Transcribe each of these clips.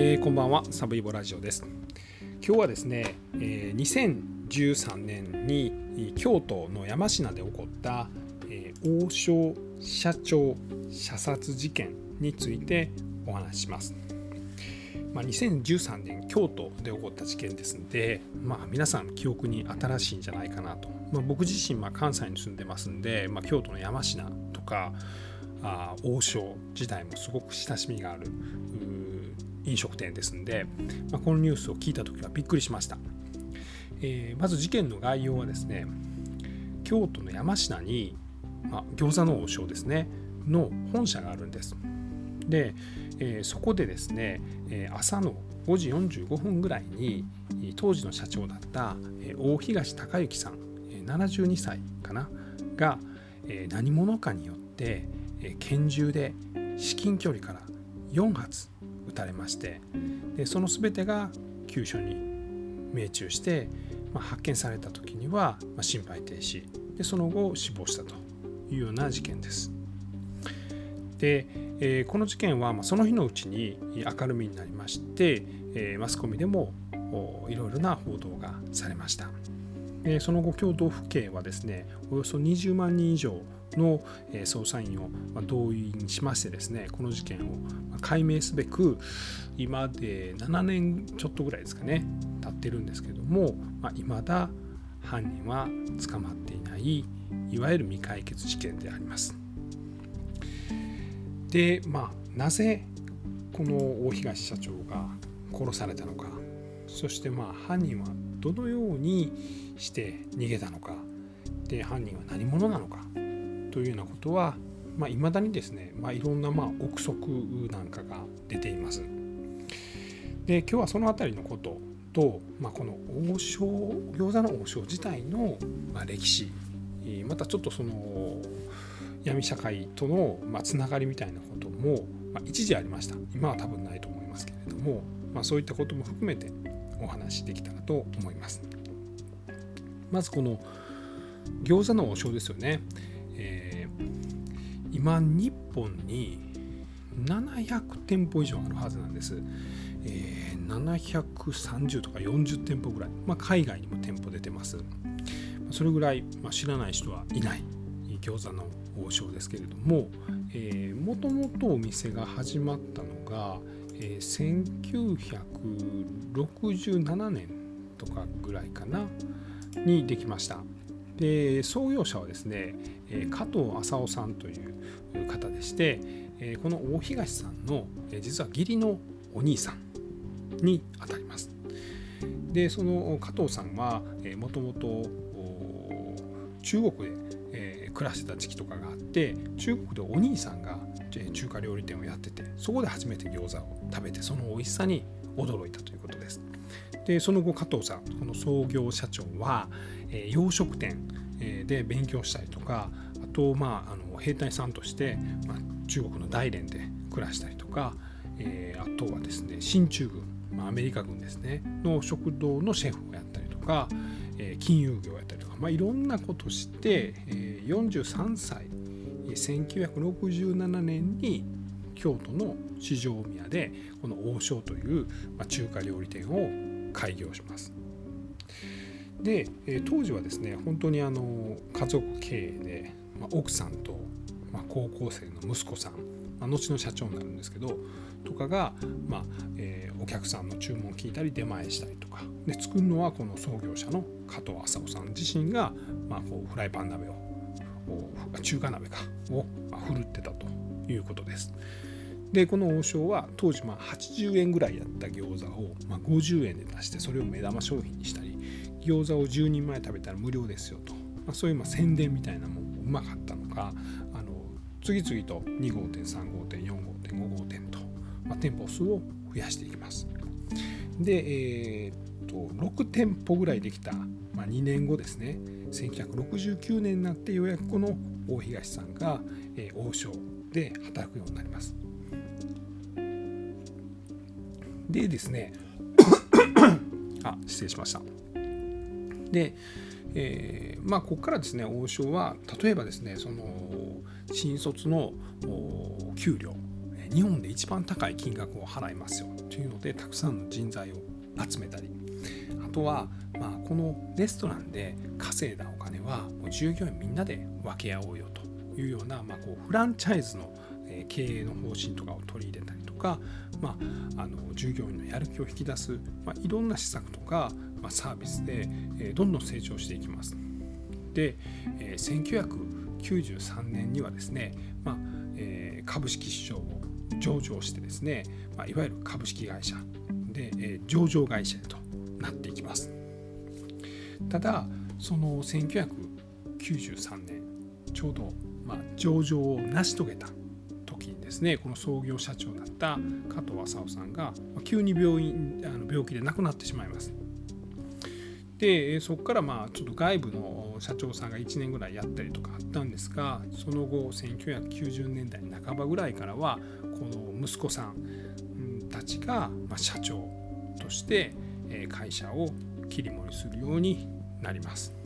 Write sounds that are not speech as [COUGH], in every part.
えー、こんばんはサブイボラジオです。今日はですね、えー、2013年に京都の山科で起こった、えー、王将社長射殺事件についてお話します、まあ、2013年京都で起こった事件ですので、まあ、皆さん記憶に新しいんじゃないかなと、まあ、僕自身ま関西に住んでますんで、ま、京都の山科とかあ王将自体もすごく親しみがある飲食店ですんで、まあ、このニュースを聞いた時はびっくりしました、えー、まず事件の概要はですね京都の山科に、まあ、餃子の王将ですねの本社があるんです。で、えー、そこでですね、え、朝の5時45分ぐらいに当時の社長だった大東隆之さん72歳かなが何者かによって拳銃で至近距離から4発撃たれましてでその全てが急所に命中して、まあ、発見された時には、まあ、心肺停止でその後死亡したというような事件です。で、えー、この事件は、まあ、その日のうちに明るみになりまして、えー、マスコミでもいろいろな報道がされました。でその後京都府警はですねおよそ20万人以上の捜査員を動員しましてですねこの事件を解明すべく今で7年ちょっとぐらいですかね経ってるんですけどもいまだ犯人は捕まっていないいわゆる未解決事件であります。でまあなぜこの大東社長が殺されたのかそしてまあ犯人はどのようにして逃げたのかで犯人は何者なのかというようなことは、まあ、未だにですね、まあ、いろんなまあ憶測なんかが出ています。で今日はその辺りのことと、まあ、この王将餃子の王将自体のま歴史またちょっとその闇社会とのまあつながりみたいなことも、ま、一時ありました。今は多分ないと思いますけれども、まあ、そういったことも含めてお話しできたらと思います。まずこの餃子の王将ですよね。えー、今日本に700店舗以上あるはずなんです。えー、730とか40店舗ぐらい、まあ、海外にも店舗出てます。それぐらい、まあ、知らない人はいない餃子の王将ですけれども、もともとお店が始まったのが、えー、1967年とかぐらいかなにできました。で創業者はですね加藤浅夫さんという方でしてこの大東さんの実は義理のお兄さんにあたります。でその加藤さんはもともと中国で暮らしてた時期とかがあって中国でお兄さんが中華料理店をやっててそこで初めて餃子を食べてその美味しさに驚いたということです。でその後加藤さんこの創業社長は、え洋食店で勉強したりとかあと、まあ、あの兵隊さんとして、まあ、中国の大連で暮らしたりとか、えー、あとはですね進駐軍、まあ、アメリカ軍ですねの食堂のシェフをやったりとか、えー、金融業をやったりとか、まあ、いろんなことして、えー、43歳1967年に京都の四条宮でこの王将という、まあ、中華料理店を開業します。で、え当時はですね本当にあの家族経営で、まあ、奥さんと、まあ、高校生の息子さん、まあ、後の社長になるんですけどとかが、まえー、お客さんの注文を聞いたり出前したりとかで作るのはこの創業者の加藤浅夫さん自身が、ま、こうフライパン鍋を中華鍋かを、振るってたということです。でこの王将は当時まあ80円ぐらいやった餃子をまあ50円で出してそれを目玉商品にしたり餃子を10人前食べたら無料ですよと、まあ、そういうまあ宣伝みたいなもんうまかったのかあの次々と2号店3号店4号店5号店と、まあ、店舗数を増やしていきます。で、えー、っと6店舗ぐらいできた、まあ、2年後ですね1969年になってようやくこの大東さんが、えー、王将で働くようになります。でですね [COUGHS] あ失礼しました。で、えー、まあここからですね王将は例えばですねその新卒の給料日本で一番高い金額を払いますよというのでたくさんの人材を集めたりあとは、まあ、このレストランで稼いだお金はもう従業員みんなで分け合おうよというような、まあ、こうフランチャイズの経営の方針とかを取り入れたりか、まあ、あの従業員のやる気を引き出す、まあ、いろんな施策とか、まあ、サービスで、えどんどん成長していきます。で、え1993年にはですね、まあえ株式市場を上場してですね、まあ、いわゆる株式会社で、え上場会社へとなっていきます。ただその1993年ちょうど、まあ、上場を成し遂げたですねこの創業社長だった加藤浅夫さんが急に病院あの病気で亡くなってしまいます。でそこからまあちょっと外部の社長さんが1年ぐらいやったりとかあったんですがその後1990年代半ばぐらいからはこの息子さんたちが社長として会社を切り盛りするようになります。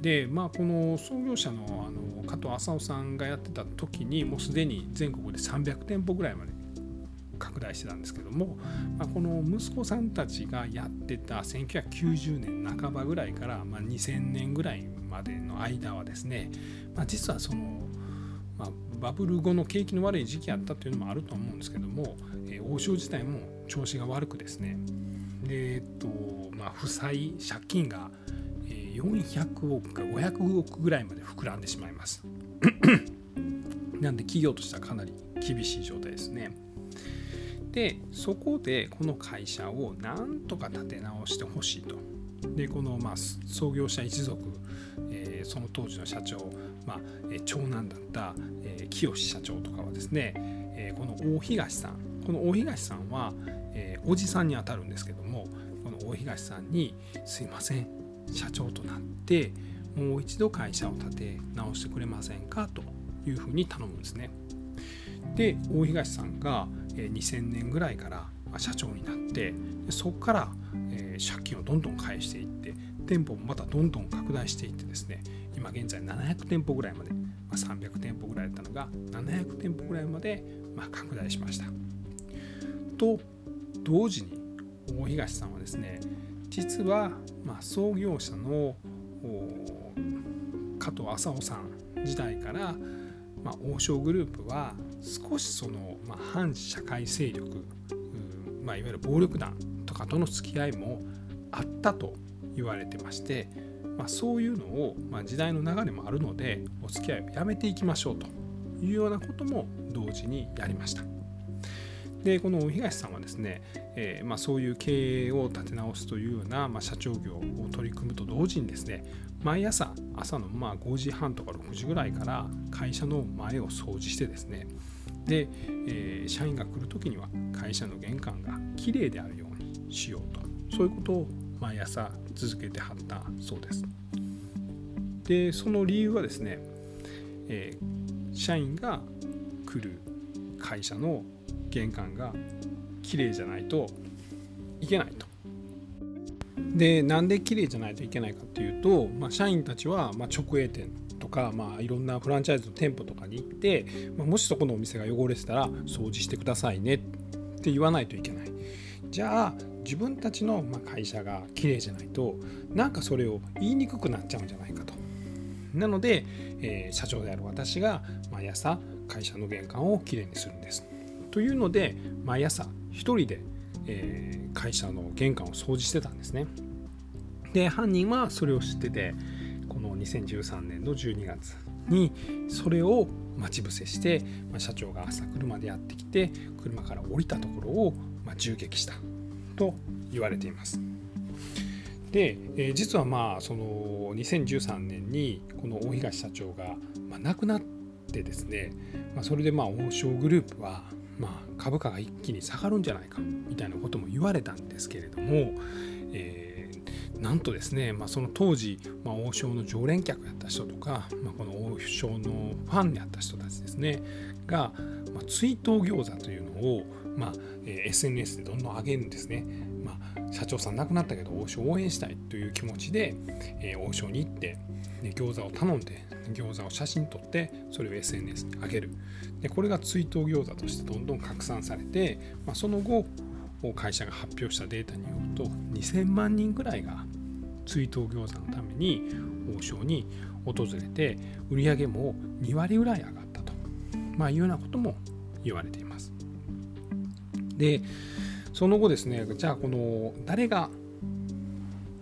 でまあこの創業者のあの加藤浅夫さんがやってた時にもうすでに全国で300店舗ぐらいまで拡大してたんですけども、まあ、この息子さんたちがやってた1990年半ばぐらいから、まあ、2000年ぐらいまでの間はですね、まあ、実はその、まあ、バブル後の景気の悪い時期あったというのもあると思うんですけども、えー、王将自体も調子が悪くですね。で、えっとまあ、負債借金が400億か500億ぐらいまで膨らんでしまいます。[COUGHS] なんで企業としてはかなり厳しい状態ですね。でそこでこの会社をなんとか立て直してほしいと。でこのまあ創業者一族、えー、その当時の社長、まあ、長男だった、えー、清社長とかはですね、えー、この大東さんこの大東さんは、えー、おじさんにあたるんですけどもこの大東さんに「すいません社長となってもう一度会社を立て直してくれませんかというふうに頼むんですね。で大東さんが2000年ぐらいから社長になってそこから借金をどんどん返していって店舗もまたどんどん拡大していってですね今現在700店舗ぐらいまでま300店舗ぐらいだったのが700店舗ぐらいまでま拡大しました。と同時に大東さんはですね実はま創業者の加藤浅夫さん時代から、まあ、王将グループは少しその、まあ、反社会勢力、まあ、いわゆる暴力団とかとの付き合いもあったと言われてまして、まあ、そういうのを、まあ、時代の流れもあるのでお付き合いをやめていきましょうというようなことも同時にやりました。でこの大東さんはですね、えー、まあ、そういう経営を立て直すというような、まあ、社長業を取り組むと同時にですね毎朝朝のまあ5時半とか6時ぐらいから会社の前を掃除してですねで、えー、社員が来る時には会社の玄関がきれいであるようにしようとそういうことを毎朝続けてはったそうです。でその理由はですね、えー、社員が来る会社の玄関が綺麗じゃないといけないと。でなんで綺麗じゃないといけないかっていうと、まあ、社員たちはま直営店とか、まあ、いろんなフランチャイズの店舗とかに行って、まあ、もしそこのお店が汚れてたら掃除してくださいねって言わないといけない。じゃあ自分たちの会社が綺麗じゃないとなんかそれを言いにくくなっちゃうんじゃないかと。なので、えー、社長である私が毎朝会社の玄関をきれいにするんです。というので毎朝1人で、えー、会社の玄関を掃除してたんですね。で犯人はそれを知っててこの2013年の12月にそれを待ち伏せして、まあ、社長が朝車でやってきて車から降りたところを、まあ、銃撃したと言われています。で、えー、実はまあその2013年にこの大東社長が、まあ、亡くなってですね、まあ、それでまあ王将グループはまあ、株価が一気に下がるんじゃないかみたいなことも言われたんですけれども、えー、なんとですね、まあ、その当時、まあ、王将の常連客やった人とか、まあ、この王将のファンであった人たちですねが、まあ、追悼餃子というのを、まあえー、SNS でどんどん上げるんですね。まあ、社長さん亡くなったけど王将応援したいという気持ちで、えー、王将に行ってで餃子を頼んで餃子を写真撮ってそれを SNS に上げるでこれが追悼餃子としてどんどん拡散されて、まあ、その後会社が発表したデータによると2000万人ぐらいが追悼餃子のために王将に訪れて売り上げも2割ぐらい上がったと、まあ、いうようなことも言われています。でその後ですねじゃあこの誰が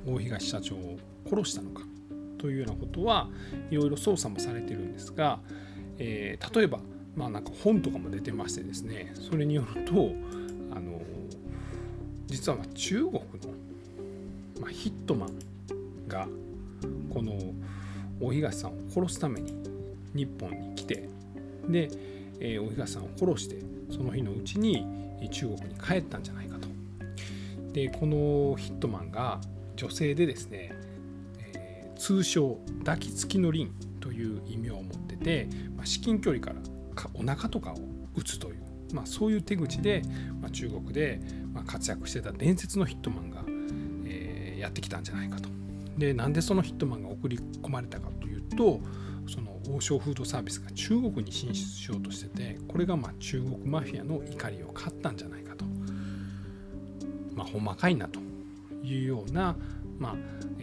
大東社長を殺したのかというようなことはいろいろ捜査もされてるんですが、えー、例えばまあなんか本とかも出てましてですねそれによるとあの実は中国の、まあ、ヒットマンがこの大東さんを殺すために日本に来てで、えー、大東さんを殺してその日のうちに中国に帰ったんじゃないかと。でこのヒットマンが女性でですね、通称抱きつきの輪という意味を持ってて、まあ、至近距離からお腹とかを撃つという、まあ、そういう手口で、まあ、中国で活躍してた伝説のヒットマンが、えー、やってきたんじゃないかと。でなんでそのヒットマンが送り込まれたかというとその王将フードサービスが中国に進出しようとしててこれがまあ中国マフィアの怒りを買ったんじゃないかとまあほんまかいなというような、まあ、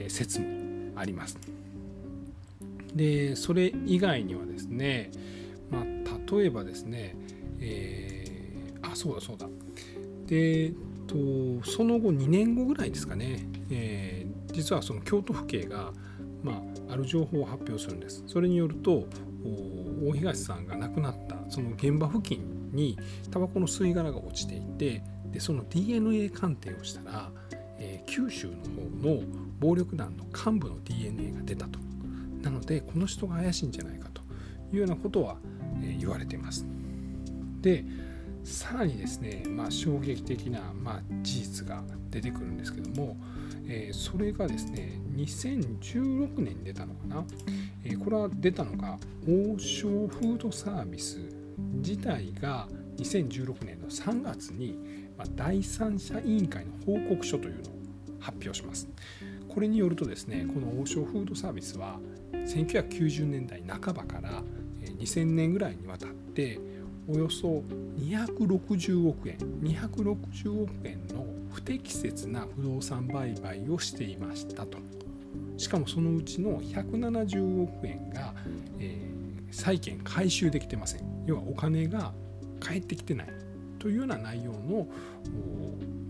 説もあります。でそれ以外にはですね、まあ、例えばですね、えー、あそうだそうだでとその後2年後ぐらいですかね、えー、実はその京都府警が、まあ、ある情報を発表するんですそれによると大東さんが亡くなったその現場付近にタバコの吸い殻が落ちていてでその DNA 鑑定をしたら、えー、九州の方の暴力団の幹部の DNA が出たと。なのでこの人が怪しいんじゃないかと。いうようなことは、え、言われています。でさらにですね、まあ、衝撃的な、まあ、事実が出てくるんですけども、えー、それがですね2016年に出たのかな、えー、これは出たのが王将フードサービス自体が2016年の3月に、まあ、第三者委員会の報告書というのを発表します。これによるとですねこの王将フードサービスは1990年代半ばから2000年ぐらいにわたっておよそ260億円260億円の不適切な不動産売買をしていましたとしかもそのうちの170億円が、えー、債権回収できてません要はお金が返ってきてないというような内容の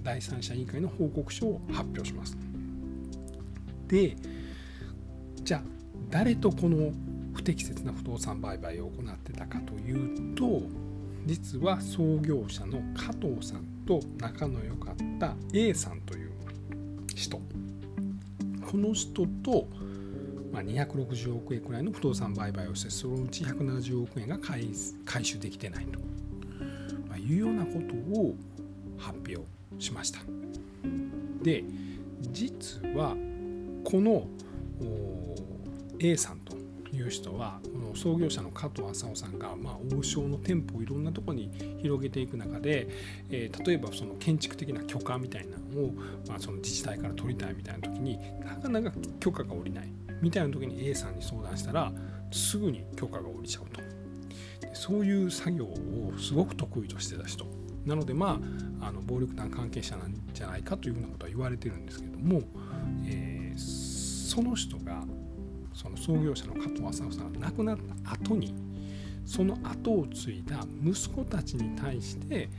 第三者委員会の報告書を発表します。でじゃあ誰とこの不適切な不動産売買を行ってたかというと実は創業者の加藤さんと仲の良かった A さんという人。この人と、まあ、260億円くらいの不動産売買をしてそのうち170億円が回収できてないと、まあ、いうようなことを発表しました。で実はこの A さんという人はこの創業者の加藤浅夫さんが、まあ、王将の店舗をいろんなとこに広げていく中で、えー、例えばその建築的な許可みたいなのを、まあ、その自治体から取りたいみたいな時になかなか許可が下りない。みたいな時に A さんに相談したらすぐに許可が下りちゃうと。そういう作業をすごく得意としてた人。なのでまああの暴力団関係者なんじゃないかというふうなことは言われてるんですけども、えー、その人がその創業者の加藤浅夫さんが亡くなった後にその後を継いだ息子たちに対して、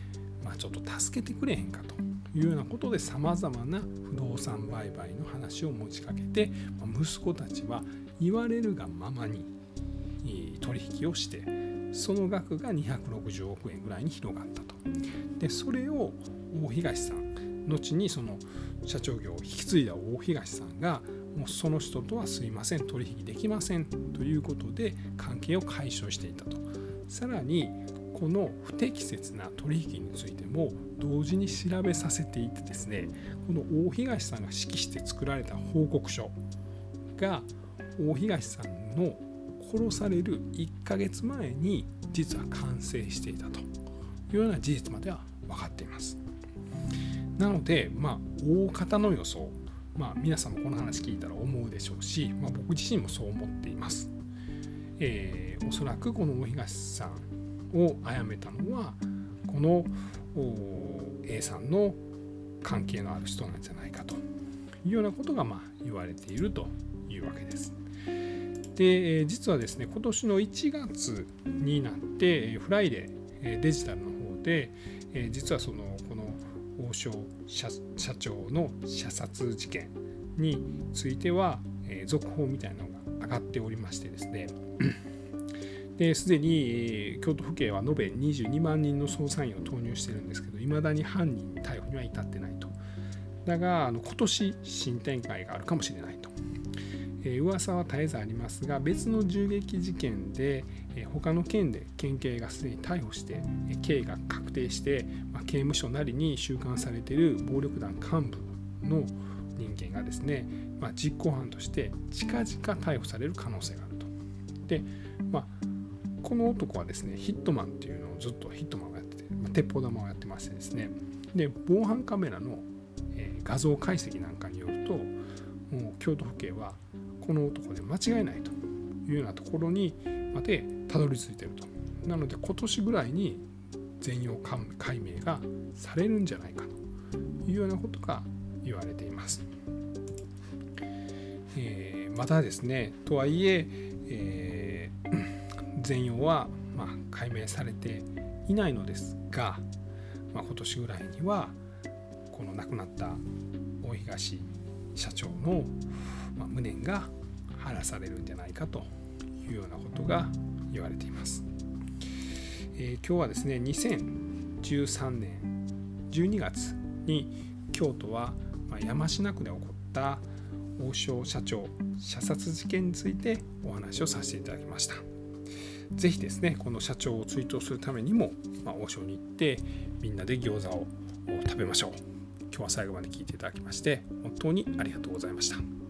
まあ、ちょっと助けてくれへんかというようなことでさまざまな不動産売買の話を持ちかけて、息子たちは言われるがままに取引をしてその額が260億円ぐらいに広がったと。でそれを大東さん後にその社長業を引き継いだ大東さんがもうその人とはすいません取引できませんということで関係を解消していたと。さらにこの不適切な取引についても同時に調べさせていてですねこの大東さんが指揮して作られた報告書が大東さんの殺される1ヶ月前に実は完成していたと。いうような事実までは分かっています。なので、まあ、大方の予想まあ、皆さんもこの話聞いたら思うでしょうし、まあ、僕自身もそう思っています。えー、おそらくこの大東さんを殺めたのはこの A さんの関係のある人なんじゃないかというようなことがまあ言われているというわけです。で実はですね今年の1月になってフライデーデジタルの方で実はそのこの王将社長の射殺事件についてはえ続報みたいなのが上がっておりましてですね。[CLEARS THROAT] ですでに京都府警は延べ22万人の捜査員を投入してるんですけどいまだに犯人逮捕には至ってないと。だがあの今年新展開があるかもしれないと。え噂は絶えずありますが別の銃撃事件で、え他の県で県警がすでに逮捕して、え刑が確定して、ま刑務所なりに収監されている暴力団幹部の人間がですね、ま、実行犯として近々逮捕される可能性があると。で、まあ、この男はですねヒットマンっていうのをずっとヒットマンをやってて、ま、鉄砲玉をやってましてですねで防犯カメラの、え画像解析なんかによるともう京都府警はこの男で間違いないというようなところにまでたどり着いてると。なので今年ぐらいに全容解明がされるんじゃないかというようなことが言われています。えー、またですねとはいええー、[COUGHS] 全容はまあ解明されていないのですが、まあ、今年ぐらいにはこの亡くなった大東社長のまあ、無念が晴らされるんじゃないかというようなことが言われています。えー、今日はですね2013年12月に京都は山科区で起こった王将社長射殺事件についてお話をさせていただきました。ぜひですねこの社長を追悼するためにも、まあ、王将に行ってみんなで餃子を食べましょう。今日は最後まで聞いていただきまして本当にありがとうございました。